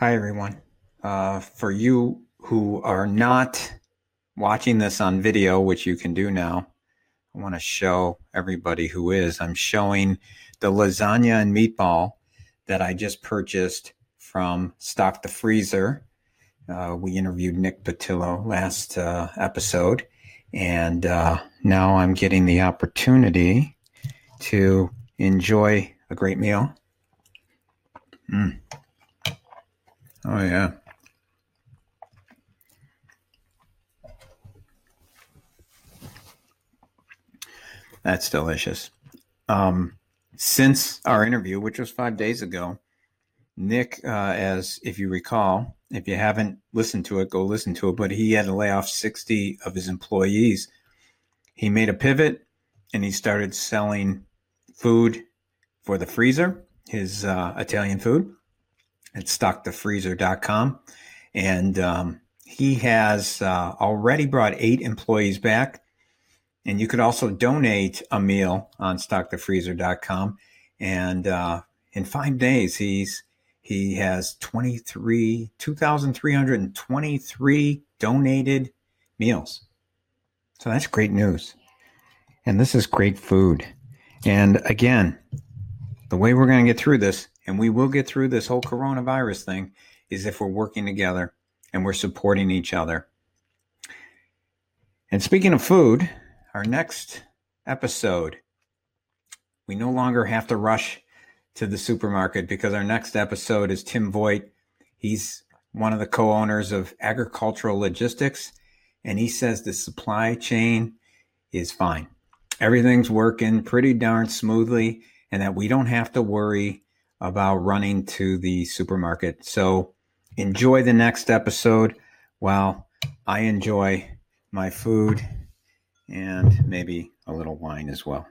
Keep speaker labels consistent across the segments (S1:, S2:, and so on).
S1: Hi, everyone. Uh, for you who are not watching this on video, which you can do now, I want to show everybody who is. I'm showing the lasagna and meatball that I just purchased from Stock the Freezer. Uh, we interviewed Nick Patillo last uh, episode, and uh, now I'm getting the opportunity to enjoy a great meal. Mm. Oh, yeah. That's delicious. Um, since our interview, which was five days ago, Nick, uh, as if you recall, if you haven't listened to it, go listen to it. But he had to lay off 60 of his employees. He made a pivot and he started selling food for the freezer, his uh, Italian food at stockthefreezer.com. And um, he has uh, already brought eight employees back. And you could also donate a meal on stockthefreezer.com. And uh, in five days, he's he has 23, 2,323 donated meals. So that's great news. And this is great food. And again, the way we're going to get through this, and we will get through this whole coronavirus thing, is if we're working together and we're supporting each other. And speaking of food, our next episode, we no longer have to rush to the supermarket because our next episode is Tim Vogt. He's one of the co owners of Agricultural Logistics, and he says the supply chain is fine. Everything's working pretty darn smoothly, and that we don't have to worry about running to the supermarket. So enjoy the next episode while I enjoy my food and maybe a little wine as well.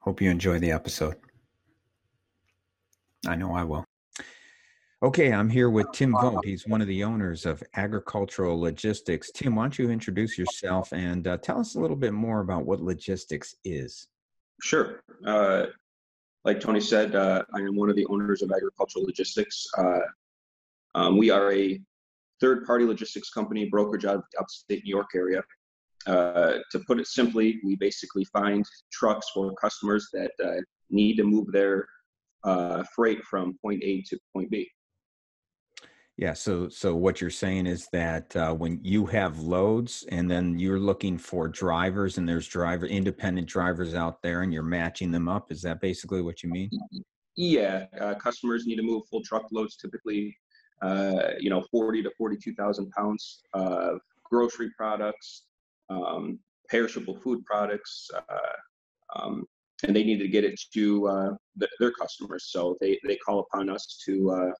S1: Hope you enjoy the episode. I know I will. Okay, I'm here with Tim Vogt. He's one of the owners of Agricultural Logistics. Tim, why don't you introduce yourself and uh, tell us a little bit more about what logistics is?
S2: Sure. Uh, like Tony said, uh, I am one of the owners of Agricultural Logistics. Uh, um, we are a third party logistics company, brokerage out of the upstate New York area. Uh, to put it simply, we basically find trucks for customers that uh, need to move their uh, freight from point A to point B.
S1: Yeah. So, so what you're saying is that uh, when you have loads, and then you're looking for drivers, and there's driver independent drivers out there, and you're matching them up. Is that basically what you mean?
S2: Yeah. Uh, customers need to move full truckloads, typically, uh, you know, 40 to 42,000 pounds of grocery products, um, perishable food products, uh, um, and they need to get it to uh, the, their customers. So they, they call upon us to uh,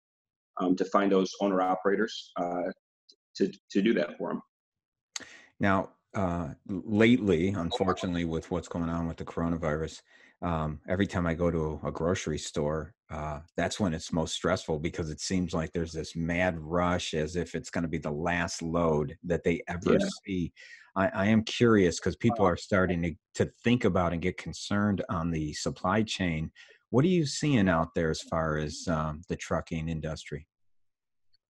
S2: um, to find those owner operators uh, to to do that for them.
S1: Now, uh, lately, unfortunately, with what's going on with the coronavirus, um, every time I go to a grocery store, uh, that's when it's most stressful because it seems like there's this mad rush as if it's going to be the last load that they ever yeah. see. I, I am curious because people are starting to, to think about and get concerned on the supply chain. What are you seeing out there as far as um, the trucking industry?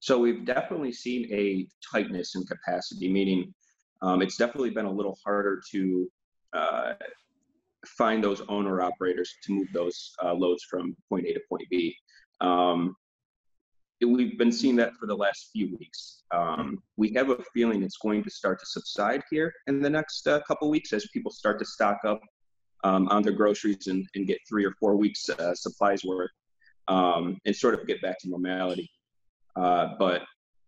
S2: So we've definitely seen a tightness in capacity, meaning um, it's definitely been a little harder to uh, find those owner operators to move those uh, loads from point A to point B. Um, we've been seeing that for the last few weeks. Um, we have a feeling it's going to start to subside here in the next uh, couple weeks as people start to stock up um, on their groceries and, and, get three or four weeks uh, supplies worth um, and sort of get back to normality. Uh, but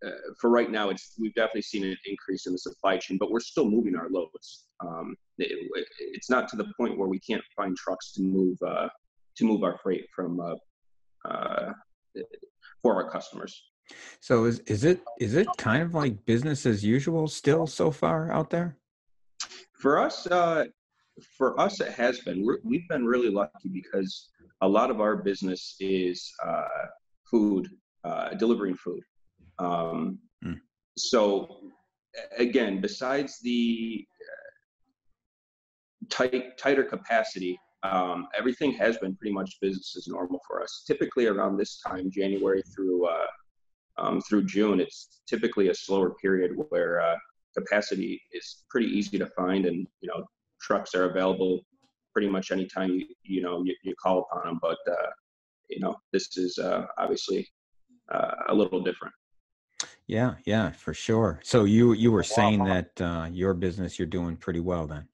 S2: uh, for right now, it's we've definitely seen an increase in the supply chain, but we're still moving our loads. Um, it, it's not to the point where we can't find trucks to move uh, to move our freight from for our customers.
S1: So is is it is it kind of like business as usual still so far out there?
S2: For us, uh, for us, it has been. we we've been really lucky because a lot of our business is uh, food, uh, delivering food. Um, mm. So again, besides the uh, tight tighter capacity, um, everything has been pretty much business as normal for us. Typically around this time, January through uh, um, through June, it's typically a slower period where uh, capacity is pretty easy to find, and you know trucks are available pretty much anytime you you know you, you call upon them. But uh, you know this is uh, obviously uh, a little different.
S1: Yeah, yeah, for sure. So you you were saying that uh, your business you're doing pretty well then.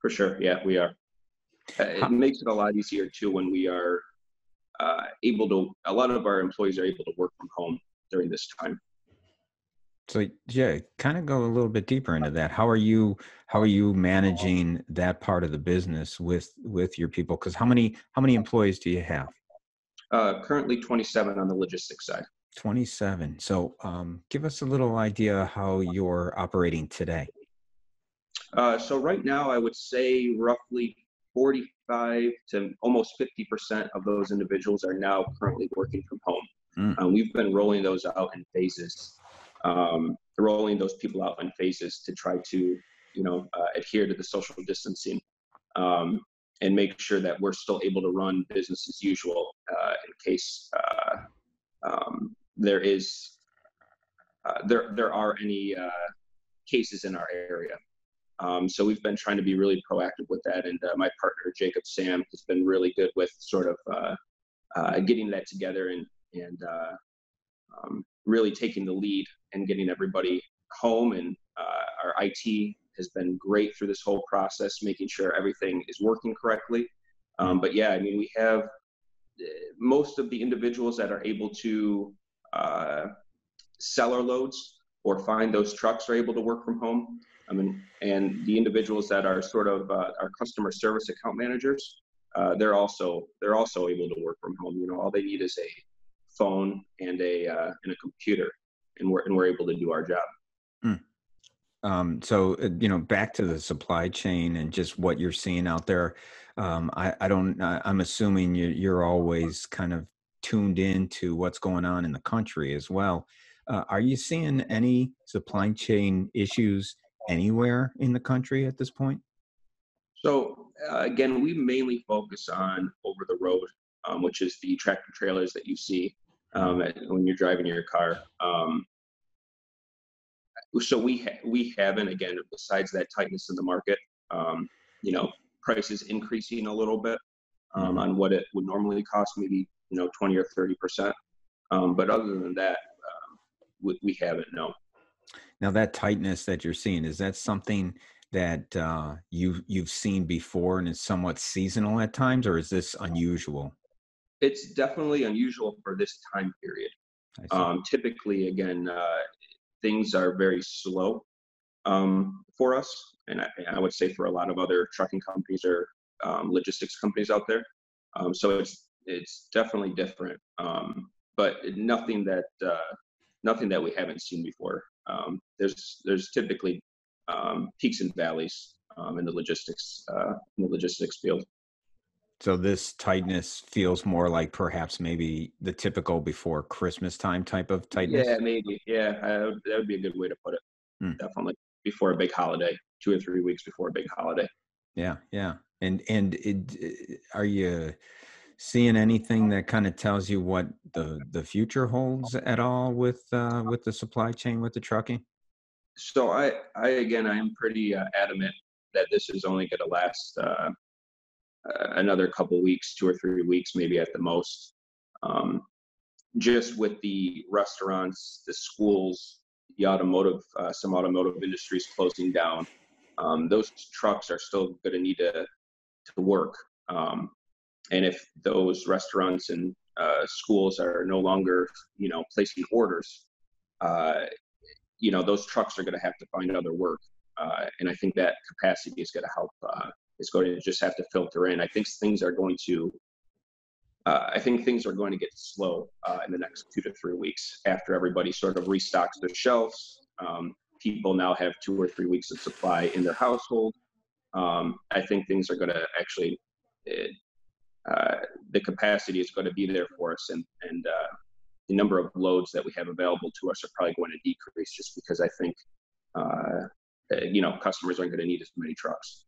S2: For sure, yeah, we are. Uh, it makes it a lot easier too when we are uh, able to. A lot of our employees are able to work from home during this time.
S1: So yeah, kind of go a little bit deeper into that. How are you? How are you managing that part of the business with with your people? Because how many how many employees do you have?
S2: Uh, currently, 27 on the logistics side.
S1: 27. So um, give us a little idea how you're operating today.
S2: Uh, so right now, I would say roughly 45 to almost 50% of those individuals are now currently working from home. Mm. Um, we've been rolling those out in phases, um, rolling those people out in phases to try to, you know, uh, adhere to the social distancing um, and make sure that we're still able to run business as usual uh, in case uh, um, there is uh, there there are any uh, cases in our area. Um, so we've been trying to be really proactive with that, and uh, my partner Jacob Sam has been really good with sort of uh, uh, getting that together and and um, really taking the lead and getting everybody home. And our IT has been great through this whole process, making sure everything is working correctly. Um, but yeah, I mean, we have most of the individuals that are able to uh, our loads or find those trucks are able to work from home. I mean, and the individuals that are sort of uh, our customer service account managers, uh, they're also they're also able to work from home. You know, all they need is a phone and a uh, and a computer, and we're and we're able to do our job. Mm.
S1: Um, so uh, you know, back to the supply chain and just what you're seeing out there. Um, I, I don't. I'm assuming you, you're always kind of tuned in to what's going on in the country as well. Uh, are you seeing any supply chain issues anywhere in the country at this point?
S2: So uh, again, we mainly focus on over the road, um, which is the tractor trailers that you see um, when you're driving your car. Um, so we ha- we haven't again besides that tightness in the market, um, you know, prices increasing a little bit um, mm-hmm. on what it would normally cost, maybe you know 20 or 30 percent. Um, but other than that, um, we, we, haven't. No.
S1: Now that tightness that you're seeing is that something that uh, you you've seen before and is somewhat seasonal at times, or is this unusual?
S2: It's definitely unusual for this time period. Um, typically, again, uh, things are very slow um, for us, and I, I, would say for a lot of other trucking companies or um, logistics companies out there. Um, so it's it's definitely different, um, but nothing that uh, nothing that we haven't seen before. Um, there's there's typically um, peaks and valleys um, in the logistics uh, in the logistics field.
S1: So this tightness feels more like perhaps maybe the typical before Christmas time type of tightness.
S2: Yeah, maybe. Yeah, that would be a good way to put it. Hmm. Definitely before a big holiday, two or three weeks before a big holiday.
S1: Yeah, yeah. And and it, are you seeing anything that kind of tells you what the the future holds at all with uh, with the supply chain with the trucking?
S2: So I I again I am pretty uh, adamant that this is only going to last uh, another couple weeks, two or three weeks, maybe at the most. Um, just with the restaurants, the schools, the automotive, uh, some automotive industries closing down, um, those trucks are still going to need to to work. Um, and if those restaurants and uh, schools are no longer, you know, placing orders, uh, you know, those trucks are going to have to find other work. Uh, and I think that capacity is going to help. Is going to just have to filter in. I think things are going to. Uh, I think things are going to get slow uh, in the next two to three weeks after everybody sort of restocks their shelves. Um, people now have two or three weeks of supply in their household. Um, I think things are going to actually uh, the capacity is going to be there for us, and and uh, the number of loads that we have available to us are probably going to decrease just because I think uh, uh you know customers aren't going to need as many trucks.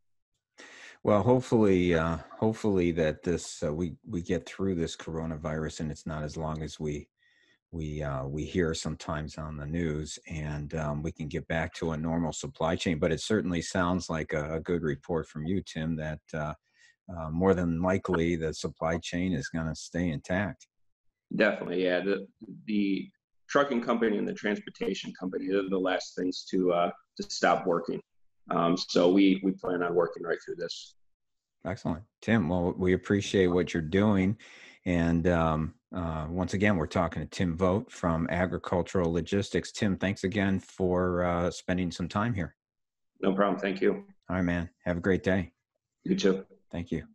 S1: Well, hopefully, uh, hopefully that this uh, we we get through this coronavirus and it's not as long as we we uh, we hear sometimes on the news, and um, we can get back to a normal supply chain. But it certainly sounds like a, a good report from you, Tim, that uh, uh, more than likely the supply chain is going to stay intact.
S2: Definitely, yeah. The the trucking company and the transportation company are the last things to uh, to stop working. Um, so we we plan on working right through this.
S1: Excellent, Tim. Well, we appreciate what you're doing, and um, uh, once again, we're talking to Tim Vogt from Agricultural Logistics. Tim, thanks again for uh, spending some time here.
S2: No problem. Thank you.
S1: All right, man. Have a great day.
S2: You too.
S1: Thank you.